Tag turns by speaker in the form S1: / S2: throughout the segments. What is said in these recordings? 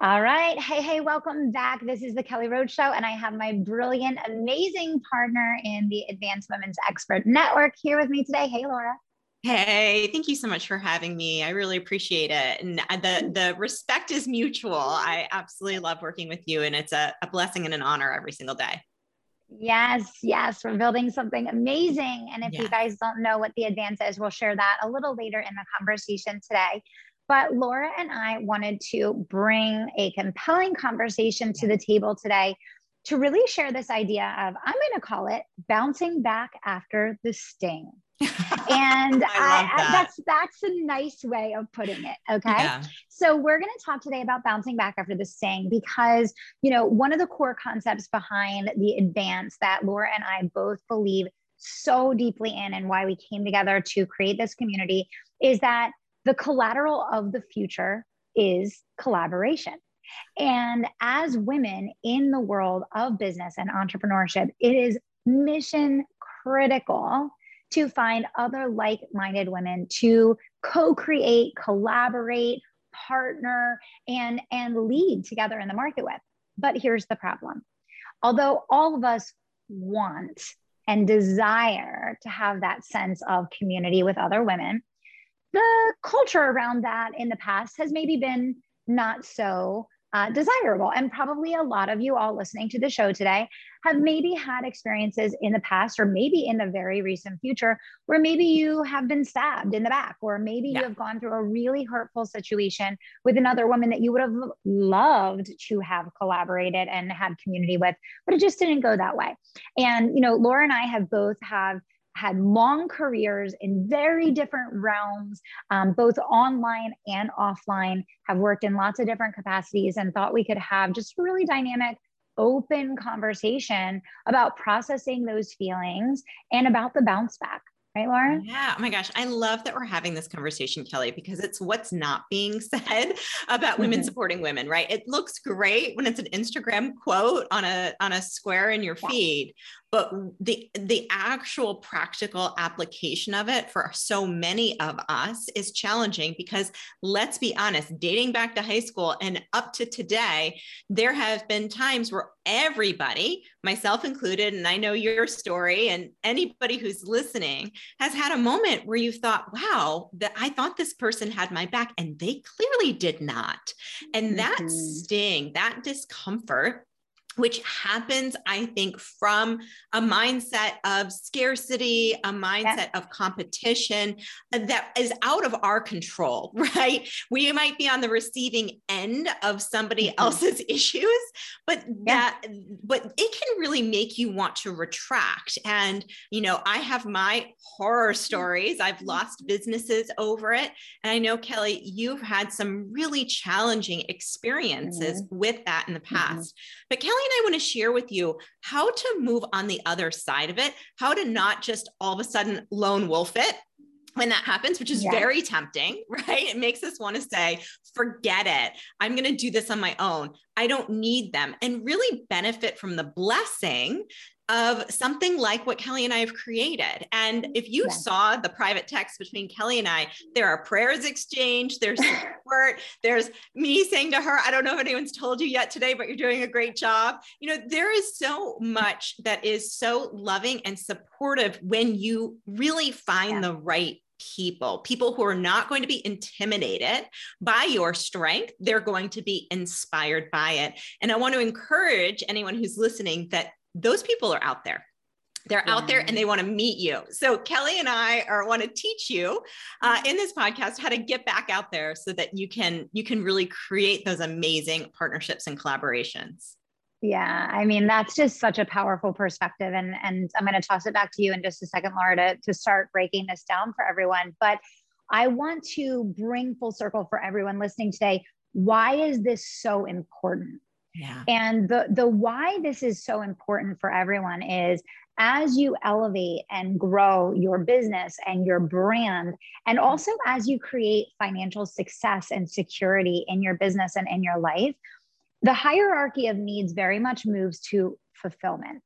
S1: All right. Hey, hey, welcome back. This is the Kelly Roach Show, and I have my brilliant, amazing partner in the Advanced Women's Expert Network here with me today. Hey, Laura.
S2: Hey, thank you so much for having me. I really appreciate it. And uh, the the respect is mutual. I absolutely love working with you and it's a, a blessing and an honor every single day.
S1: Yes, yes, we're building something amazing. And if you guys don't know what the advance is, we'll share that a little later in the conversation today. But Laura and I wanted to bring a compelling conversation to the table today to really share this idea of, I'm going to call it bouncing back after the sting. and I, I, that's that's a nice way of putting it okay yeah. so we're going to talk today about bouncing back after the sting because you know one of the core concepts behind the advance that laura and i both believe so deeply in and why we came together to create this community is that the collateral of the future is collaboration and as women in the world of business and entrepreneurship it is mission critical to find other like minded women to co create, collaborate, partner, and, and lead together in the market with. But here's the problem although all of us want and desire to have that sense of community with other women, the culture around that in the past has maybe been not so uh, desirable. And probably a lot of you all listening to the show today have maybe had experiences in the past or maybe in the very recent future where maybe you have been stabbed in the back or maybe yeah. you have gone through a really hurtful situation with another woman that you would have loved to have collaborated and had community with, but it just didn't go that way. And, you know, Laura and I have both have had long careers in very different realms, um, both online and offline, have worked in lots of different capacities, and thought we could have just really dynamic, open conversation about processing those feelings and about the bounce back. Right, Laura?
S2: Yeah. Oh my gosh. I love that we're having this conversation, Kelly, because it's what's not being said about women mm-hmm. supporting women, right? It looks great when it's an Instagram quote on a on a square in your yeah. feed, but the the actual practical application of it for so many of us is challenging because let's be honest dating back to high school and up to today there have been times where everybody myself included and I know your story and anybody who's listening has had a moment where you thought wow that I thought this person had my back and they clearly did not and that mm-hmm. sting that discomfort which happens, I think, from a mindset of scarcity, a mindset of competition uh, that is out of our control, right? We might be on the receiving end of somebody mm-hmm. else's issues, but that, but it can really make you want to retract. And, you know, I have my horror mm-hmm. stories. I've lost businesses over it. And I know, Kelly, you've had some really challenging experiences mm-hmm. with that in the mm-hmm. past. Mm-hmm. But Kelly, and I want to share with you how to move on the other side of it, how to not just all of a sudden lone wolf it when that happens, which is yeah. very tempting, right? It makes us want to say, forget it. I'm going to do this on my own. I don't need them and really benefit from the blessing of something like what Kelly and I have created. And mm-hmm. if you yeah. saw the private text between Kelly and I, there are prayers exchanged, there's support, there's me saying to her, I don't know if anyone's told you yet today, but you're doing a great job. You know, there is so much that is so loving and supportive when you really find yeah. the right people, people who are not going to be intimidated by your strength. They're going to be inspired by it. And I want to encourage anyone who's listening that those people are out there they're yeah. out there and they want to meet you. So Kelly and I are want to teach you uh, in this podcast how to get back out there so that you can you can really create those amazing partnerships and collaborations.
S1: Yeah, I mean that's just such a powerful perspective, and and I'm going to toss it back to you in just a second, Laura, to to start breaking this down for everyone. But I want to bring full circle for everyone listening today. Why is this so important? Yeah. And the the why this is so important for everyone is as you elevate and grow your business and your brand, and mm-hmm. also as you create financial success and security in your business and in your life, the hierarchy of needs very much moves to fulfillment.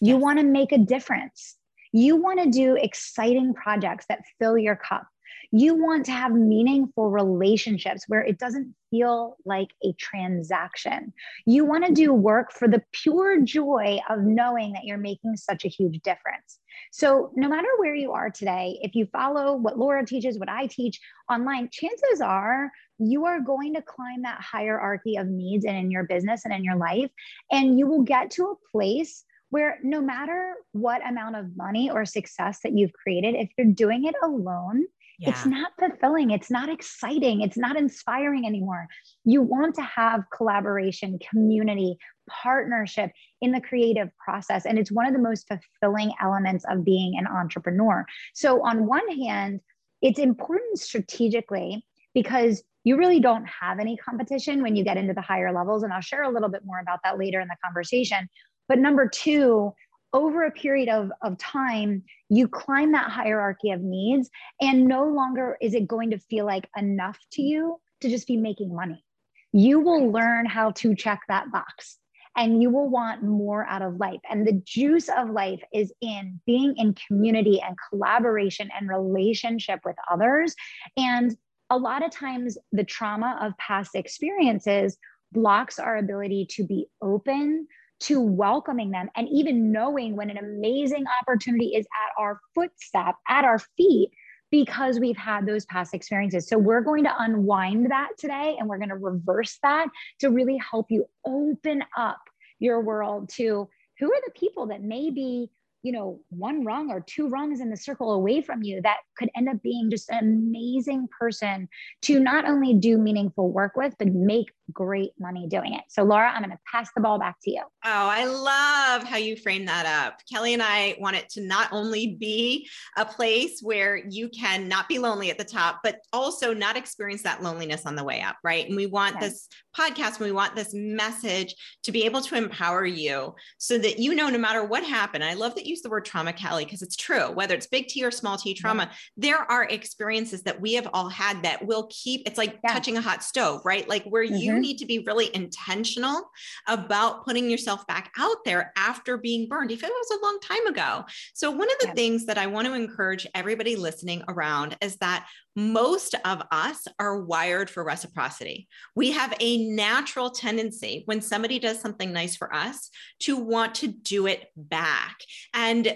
S1: You yes. want to make a difference. You want to do exciting projects that fill your cup. You want to have meaningful relationships where it doesn't feel like a transaction. You want to do work for the pure joy of knowing that you're making such a huge difference. So, no matter where you are today, if you follow what Laura teaches, what I teach online, chances are you are going to climb that hierarchy of needs and in your business and in your life. And you will get to a place where no matter what amount of money or success that you've created, if you're doing it alone, yeah. it's not fulfilling, it's not exciting, it's not inspiring anymore. You want to have collaboration, community, partnership in the creative process. And it's one of the most fulfilling elements of being an entrepreneur. So, on one hand, it's important strategically because you really don't have any competition when you get into the higher levels. And I'll share a little bit more about that later in the conversation. But number two, over a period of, of time, you climb that hierarchy of needs, and no longer is it going to feel like enough to you to just be making money. You will learn how to check that box and you will want more out of life. And the juice of life is in being in community and collaboration and relationship with others. And a lot of times, the trauma of past experiences blocks our ability to be open to welcoming them and even knowing when an amazing opportunity is at our footstep, at our feet, because we've had those past experiences. So we're going to unwind that today and we're going to reverse that to really help you open up your world to who are the people that may be you know, one rung or two rungs in the circle away from you that could end up being just an amazing person to not only do meaningful work with, but make great money doing it. So, Laura, I'm going to pass the ball back to you.
S2: Oh, I love how you frame that up. Kelly and I want it to not only be a place where you can not be lonely at the top, but also not experience that loneliness on the way up, right? And we want yes. this podcast, we want this message to be able to empower you so that you know no matter what happened. I love that you use the word trauma, Kelly, because it's true. Whether it's big T or small T trauma, there are experiences that we have all had that will keep it's like yeah. touching a hot stove, right? Like where mm-hmm. you Mm-hmm. need to be really intentional about putting yourself back out there after being burned, if it was a long time ago. So, one of the yeah. things that I want to encourage everybody listening around is that most of us are wired for reciprocity. We have a natural tendency when somebody does something nice for us to want to do it back. And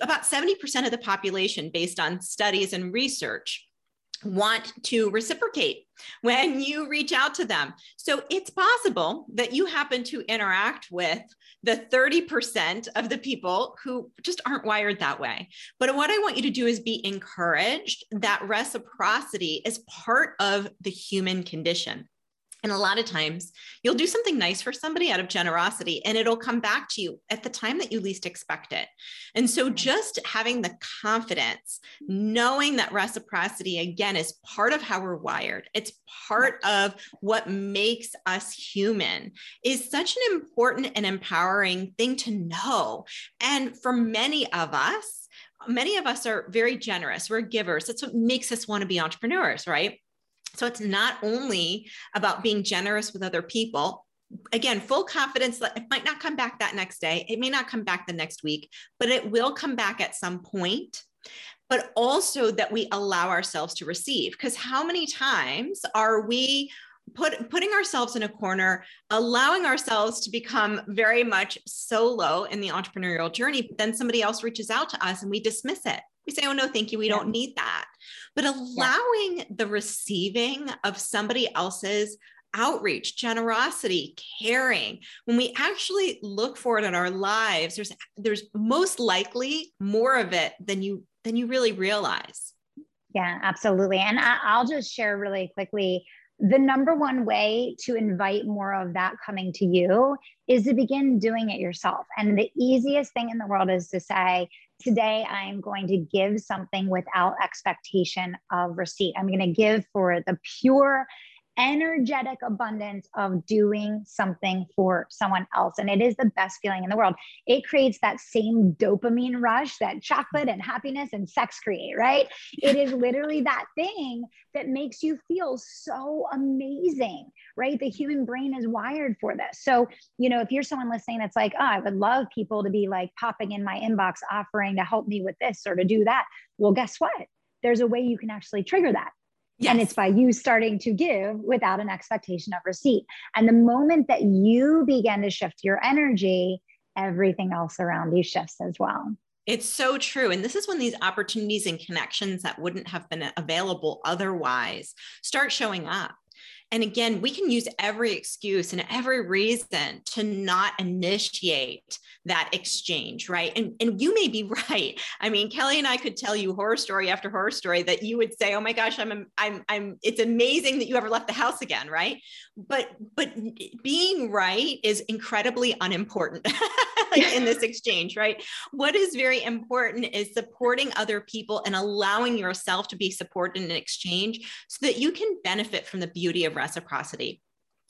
S2: about 70% of the population, based on studies and research, want to reciprocate when you reach out to them. So it's possible that you happen to interact with the 30% of the people who just aren't wired that way. But what I want you to do is be encouraged that reciprocity is part of the human condition. And a lot of times you'll do something nice for somebody out of generosity and it'll come back to you at the time that you least expect it. And so mm. just having the confidence, knowing that reciprocity again is part of how we're wired, it's part of what makes us human is such an important and empowering thing to know. And for many of us, many of us are very generous. We're givers. That's what makes us want to be entrepreneurs, right? So it's not only about being generous with other people. Again, full confidence that it might not come back that next day. It may not come back the next week, but it will come back at some point but also that we allow ourselves to receive because how many times are we put, putting ourselves in a corner allowing ourselves to become very much solo in the entrepreneurial journey but then somebody else reaches out to us and we dismiss it we say, oh, no, thank you. We yeah. don't need that. But allowing yeah. the receiving of somebody else's outreach, generosity, caring, when we actually look for it in our lives, there's there's most likely more of it than you than you really realize.
S1: Yeah, absolutely. And I, I'll just share really quickly the number one way to invite more of that coming to you is to begin doing it yourself. And the easiest thing in the world is to say, Today, I'm going to give something without expectation of receipt. I'm going to give for the pure energetic abundance of doing something for someone else. And it is the best feeling in the world. It creates that same dopamine rush that chocolate and happiness and sex create, right? It is literally that thing that makes you feel so amazing, right? The human brain is wired for this. So, you know, if you're someone listening that's like, oh, I would love people to be like popping in my inbox offering to help me with this or to do that. Well, guess what? There's a way you can actually trigger that. Yes. And it's by you starting to give without an expectation of receipt. And the moment that you begin to shift your energy, everything else around you shifts as well.
S2: It's so true. And this is when these opportunities and connections that wouldn't have been available otherwise start showing up. And again, we can use every excuse and every reason to not initiate that exchange, right? And, and you may be right. I mean, Kelly and I could tell you horror story after horror story that you would say, "Oh my gosh, I'm I'm I'm it's amazing that you ever left the house again," right? But but being right is incredibly unimportant in this exchange, right? What is very important is supporting other people and allowing yourself to be supported in an exchange so that you can benefit from the beauty of reciprocity.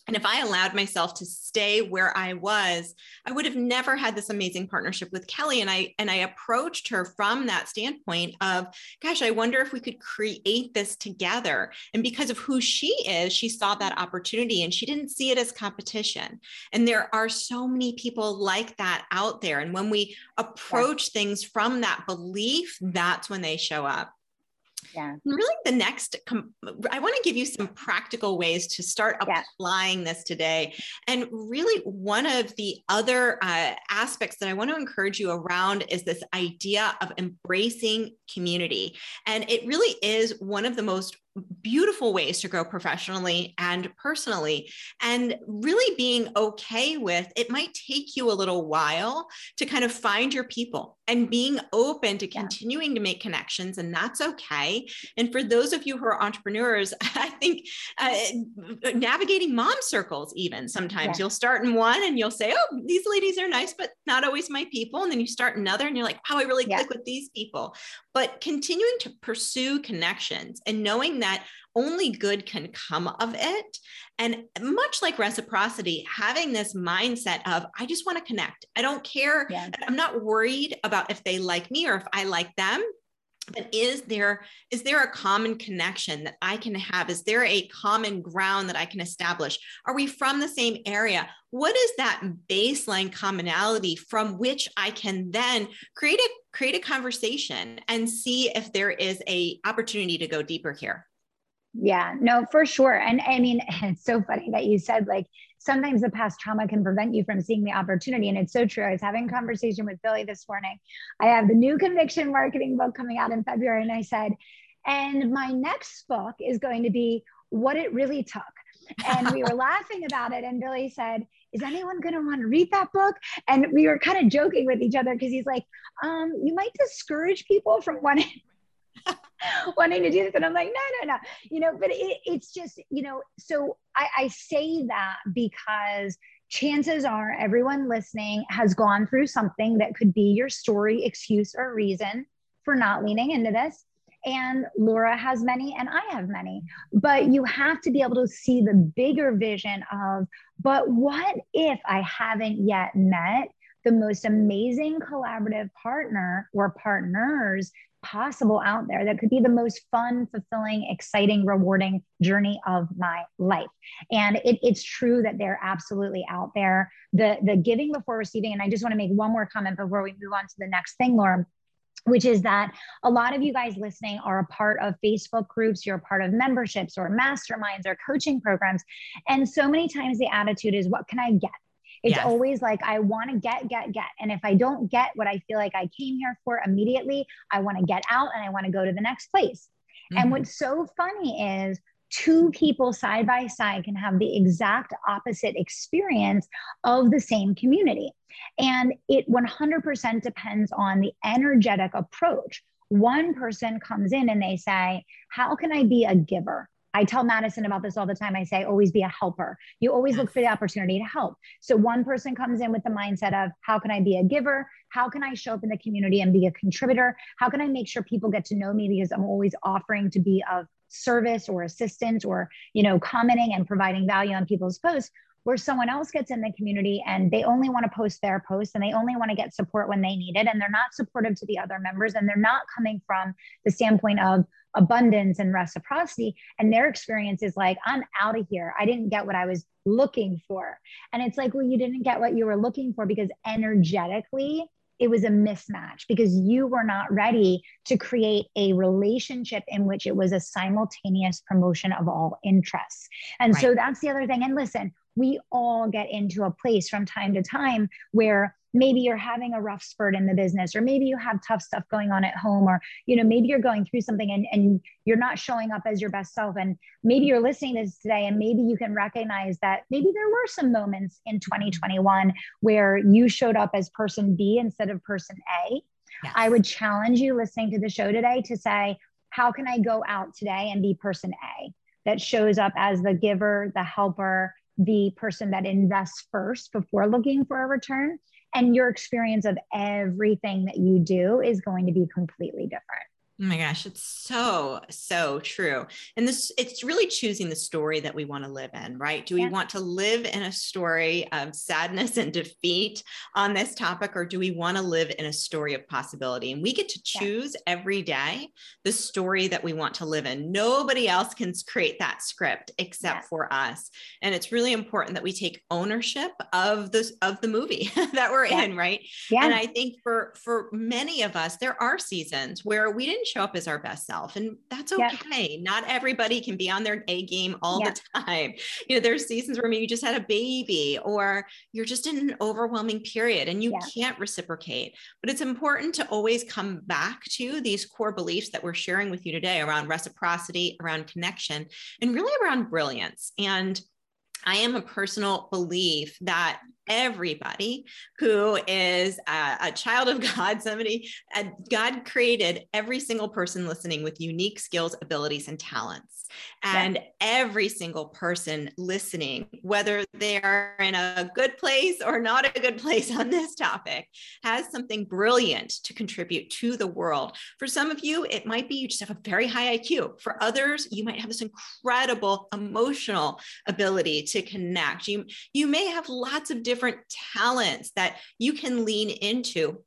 S2: And if I allowed myself to stay where I was, I would have never had this amazing partnership with Kelly. And I and I approached her from that standpoint of, gosh, I wonder if we could create this together. And because of who she is, she saw that opportunity and she didn't see it as competition. And there are so many people like that out there. And when we approach yeah. things from that belief, that's when they show up.
S1: Yeah.
S2: And really, the next, I want to give you some practical ways to start applying yeah. this today. And really, one of the other uh, aspects that I want to encourage you around is this idea of embracing community. And it really is one of the most beautiful ways to grow professionally and personally. And really being okay with it might take you a little while to kind of find your people and being open to continuing to make connections and that's okay. And for those of you who are entrepreneurs i think uh, navigating mom circles even sometimes. Yeah. you'll start in one and you'll say oh these ladies are nice but not always my people. And then you start another and you're like wow i really yeah. click with these people. But continuing to pursue connections and knowing that only good can come of it. And much like reciprocity, having this mindset of, I just want to connect. I don't care. Yeah. I'm not worried about if they like me or if I like them but is there is there a common connection that i can have is there a common ground that i can establish are we from the same area what is that baseline commonality from which i can then create a create a conversation and see if there is a opportunity to go deeper here
S1: yeah, no, for sure. And I mean, it's so funny that you said like sometimes the past trauma can prevent you from seeing the opportunity. And it's so true. I was having a conversation with Billy this morning. I have the new conviction marketing book coming out in February. And I said, and my next book is going to be what it really took. And we were laughing about it. And Billy said, is anyone going to want to read that book? And we were kind of joking with each other because he's like, um, you might discourage people from wanting wanting to do this. And I'm like, no, no, no, you know, but it, it's just, you know, so I, I say that because chances are everyone listening has gone through something that could be your story, excuse, or reason for not leaning into this. And Laura has many, and I have many. But you have to be able to see the bigger vision of, but what if I haven't yet met the most amazing collaborative partner or partners possible out there that could be the most fun, fulfilling, exciting, rewarding journey of my life. And it, it's true that they're absolutely out there. The the giving before receiving, and I just want to make one more comment before we move on to the next thing, Laura which is that a lot of you guys listening are a part of Facebook groups, you're a part of memberships or masterminds or coaching programs. And so many times the attitude is, what can I get? It's yes. always like, I want to get, get, get. And if I don't get what I feel like I came here for immediately, I want to get out and I want to go to the next place. Mm-hmm. And what's so funny is two people side by side can have the exact opposite experience of the same community. And it 100% depends on the energetic approach. One person comes in and they say, How can I be a giver? I tell Madison about this all the time. I say, always be a helper. You always look for the opportunity to help. So one person comes in with the mindset of, how can I be a giver? How can I show up in the community and be a contributor? How can I make sure people get to know me because I'm always offering to be of service or assistance or you know commenting and providing value on people's posts where someone else gets in the community and they only want to post their posts and they only want to get support when they need it and they're not supportive to the other members and they're not coming from the standpoint of abundance and reciprocity and their experience is like i'm out of here i didn't get what i was looking for and it's like well you didn't get what you were looking for because energetically it was a mismatch because you were not ready to create a relationship in which it was a simultaneous promotion of all interests. And right. so that's the other thing. And listen, we all get into a place from time to time where maybe you're having a rough spurt in the business or maybe you have tough stuff going on at home or you know maybe you're going through something and, and you're not showing up as your best self and maybe you're listening to this today and maybe you can recognize that maybe there were some moments in 2021 where you showed up as person b instead of person a yes. i would challenge you listening to the show today to say how can i go out today and be person a that shows up as the giver the helper the person that invests first before looking for a return. And your experience of everything that you do is going to be completely different.
S2: Oh my gosh, it's so, so true. And this, it's really choosing the story that we want to live in, right? Do we yeah. want to live in a story of sadness and defeat on this topic, or do we want to live in a story of possibility? And we get to choose yeah. every day the story that we want to live in. Nobody else can create that script except yeah. for us. And it's really important that we take ownership of this, of the movie that we're in, right? Yeah. And I think for, for many of us, there are seasons where we didn't show up as our best self and that's okay. Not everybody can be on their a game all the time. You know there's seasons where maybe you just had a baby or you're just in an overwhelming period and you can't reciprocate. But it's important to always come back to these core beliefs that we're sharing with you today around reciprocity around connection and really around brilliance. And I am a personal belief that everybody who is a, a, child of God, somebody, uh, God created every single person listening with unique skills, abilities, and talents. And yeah. every single person listening, whether they are in a good place or not a good place on this topic, has something brilliant to contribute to the world. For some of you, it might be you just have a very high IQ. For others, you might have this incredible emotional ability to connect. You, you may have lots of different different talents that you can lean into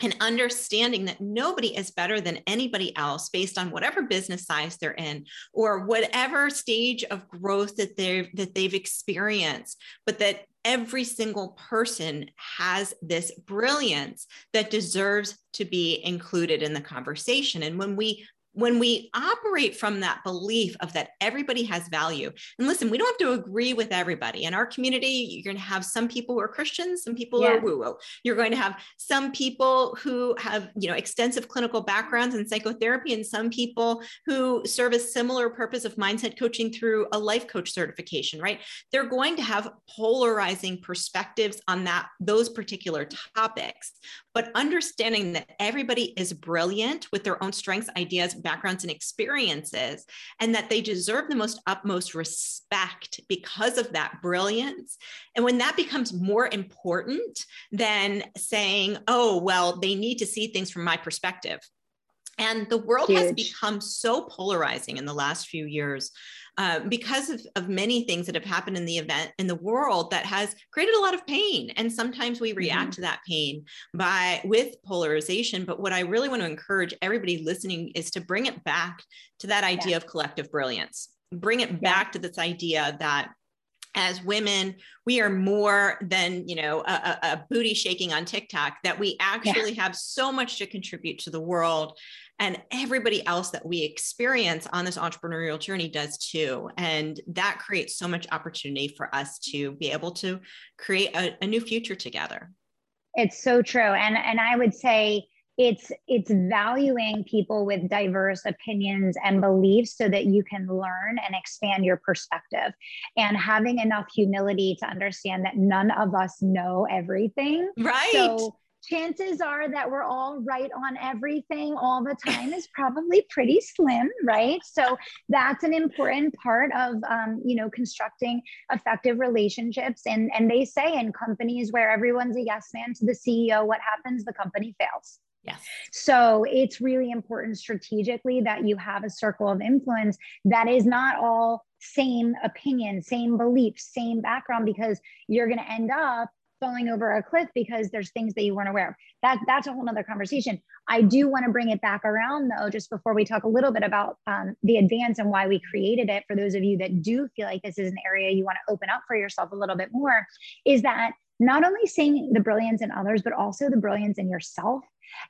S2: and understanding that nobody is better than anybody else based on whatever business size they're in or whatever stage of growth that they've that they've experienced but that every single person has this brilliance that deserves to be included in the conversation. And when we when we operate from that belief of that everybody has value and listen we don't have to agree with everybody. In our community you're going to have some people who are christians some people yeah. are woo woo you're going to have some people who have you know extensive clinical backgrounds in psychotherapy and some people who serve a similar purpose of mindset coaching through a life coach certification right? They're going to have polarizing perspectives on that those particular topics. But understanding that everybody is brilliant with their own strengths, ideas, backgrounds, and experiences, and that they deserve the most utmost respect because of that brilliance. And when that becomes more important than saying, oh, well, they need to see things from my perspective. And the world Huge. has become so polarizing in the last few years uh, because of, of many things that have happened in the event in the world that has created a lot of pain and sometimes we react mm-hmm. to that pain by with polarization but what i really want to encourage everybody listening is to bring it back to that idea yeah. of collective brilliance bring it yeah. back to this idea that as women we are more than you know a, a booty shaking on tiktok that we actually yeah. have so much to contribute to the world and everybody else that we experience on this entrepreneurial journey does too. And that creates so much opportunity for us to be able to create a, a new future together.
S1: It's so true. And and i would say it's it's valuing people with diverse opinions and beliefs so that you can learn and expand your perspective. And having enough humility to understand that none of us know everything.
S2: Right. So
S1: chances are that we're all right on everything all the time is probably pretty slim right? So that's an important part of um, you know constructing effective relationships. And and they say in companies where everyone's a yes man to the ceo what happens? The company fails.
S2: Yes.
S1: So it's really important strategically that you have a circle of influence that is not all same opinion, same beliefs, same background, because you're going to end up falling over a cliff because there's things that you weren't aware of. That that's a whole other conversation. I do want to bring it back around though, just before we talk a little bit about um, the advance and why we created it. For those of you that do feel like this is an area you want to open up for yourself a little bit more, is that not only seeing the brilliance in others, but also the brilliance in yourself.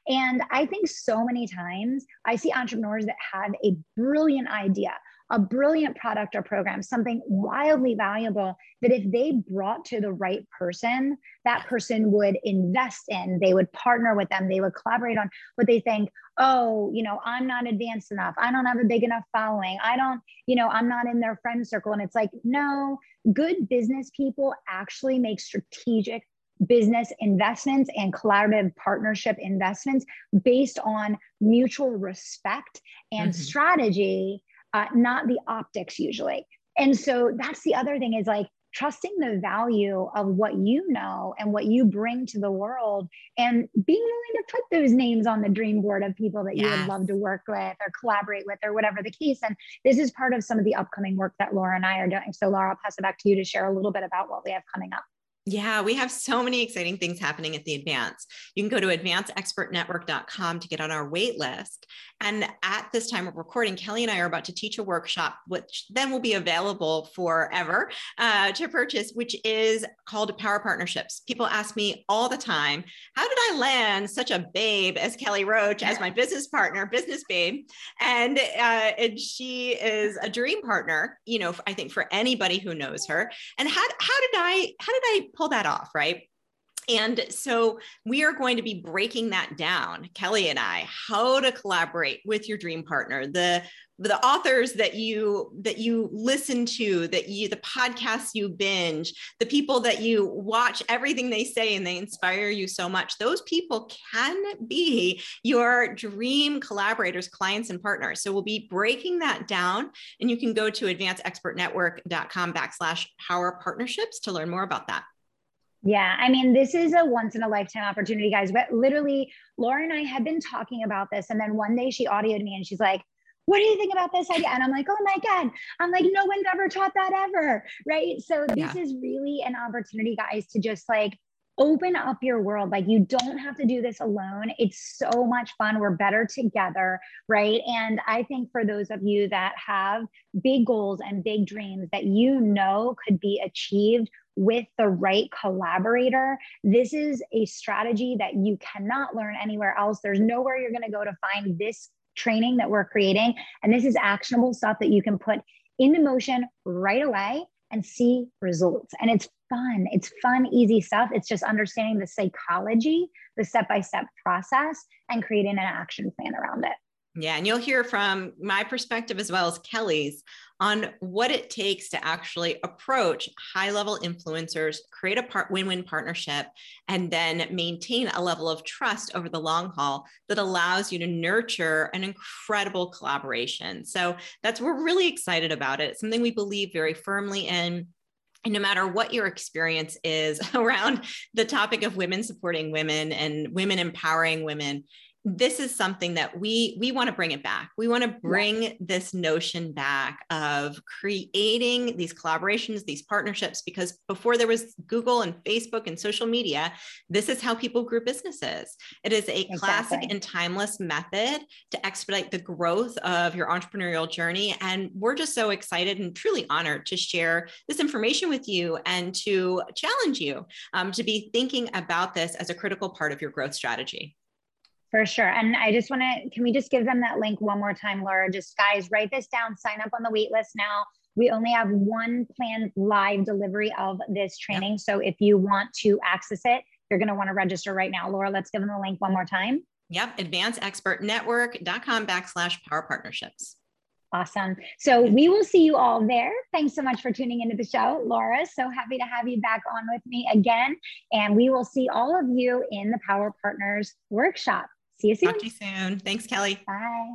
S1: And I think so many times I see entrepreneurs that have a brilliant idea, a brilliant product or program, something wildly valuable that if they brought to the right person, that person would invest in, they would partner with them, they would collaborate on what they think, oh, you know, I'm not advanced enough. I don't have a big enough following. I don't, you know, I'm not in their friend circle. And it's like, no, good business people actually make strategic business investments and collaborative partnership investments based on mutual respect and mm-hmm. strategy uh, not the optics usually. And so that's the other thing is like trusting the value of what you know and what you bring to the world and being willing to put those names on the dream board of people that you would love to work with or collaborate with or whatever the case. And this is part of some of the upcoming work that Laura and I are doing. So Laura, I'll pass it back to you to share a little bit about what we have coming up.
S2: Yeah, we have so many exciting things happening at the Advance. You can go to advanceexpertnetwork.com to get on our wait list. And at this time of recording, Kelly and I are about to teach a workshop, which then will be available forever uh, to purchase, which is called Power Partnerships. People ask me all the time, how did I land such a babe as Kelly Roach as my business partner, business babe? And, uh, and she is a dream partner, you know, I think for anybody who knows her. And how, how did I, how did I pull that off, right? And so we are going to be breaking that down, Kelly and I, how to collaborate with your dream partner, the the authors that you that you listen to, that you the podcasts you binge, the people that you watch everything they say and they inspire you so much. Those people can be your dream collaborators, clients, and partners. So we'll be breaking that down, and you can go to advanceexpertnetwork.com backslash power partnerships to learn more about that.
S1: Yeah, I mean, this is a once in a lifetime opportunity, guys. But literally, Laura and I had been talking about this. And then one day she audioed me and she's like, what do you think about this idea? And I'm like, oh my God. I'm like, no one's ever taught that ever. Right. So this yeah. is really an opportunity, guys, to just like open up your world. Like you don't have to do this alone. It's so much fun. We're better together. Right. And I think for those of you that have big goals and big dreams that you know could be achieved with the right collaborator, this is a strategy that you cannot learn anywhere else. There's nowhere you're going to go to find this training that we're creating. And this is actionable stuff that you can put into motion right away and see results. And it's fun. It's fun, easy stuff. It's just understanding the psychology, the step by step process, and creating an action plan around it.
S2: Yeah, and you'll hear from my perspective as well as Kelly's on what it takes to actually approach high level influencers, create a part win-win partnership, and then maintain a level of trust over the long haul that allows you to nurture an incredible collaboration. So that's we're really excited about it. It's something we believe very firmly in. No matter what your experience is around the topic of women supporting women and women empowering women, this is something that we we want to bring it back we want to bring yeah. this notion back of creating these collaborations these partnerships because before there was google and facebook and social media this is how people grew businesses it is a exactly. classic and timeless method to expedite the growth of your entrepreneurial journey and we're just so excited and truly honored to share this information with you and to challenge you um, to be thinking about this as a critical part of your growth strategy
S1: for sure. And I just want to, can we just give them that link one more time, Laura? Just guys, write this down, sign up on the wait list now. We only have one planned live delivery of this training. Yep. So if you want to access it, you're going to want to register right now. Laura, let's give them the link one more time.
S2: Yep. Advanceexpertnetwork.com backslash power partnerships.
S1: Awesome. So we will see you all there. Thanks so much for tuning into the show, Laura. So happy to have you back on with me again. And we will see all of you in the Power Partners workshop. See you soon.
S2: Talk to you soon. Thanks, Kelly.
S1: Bye.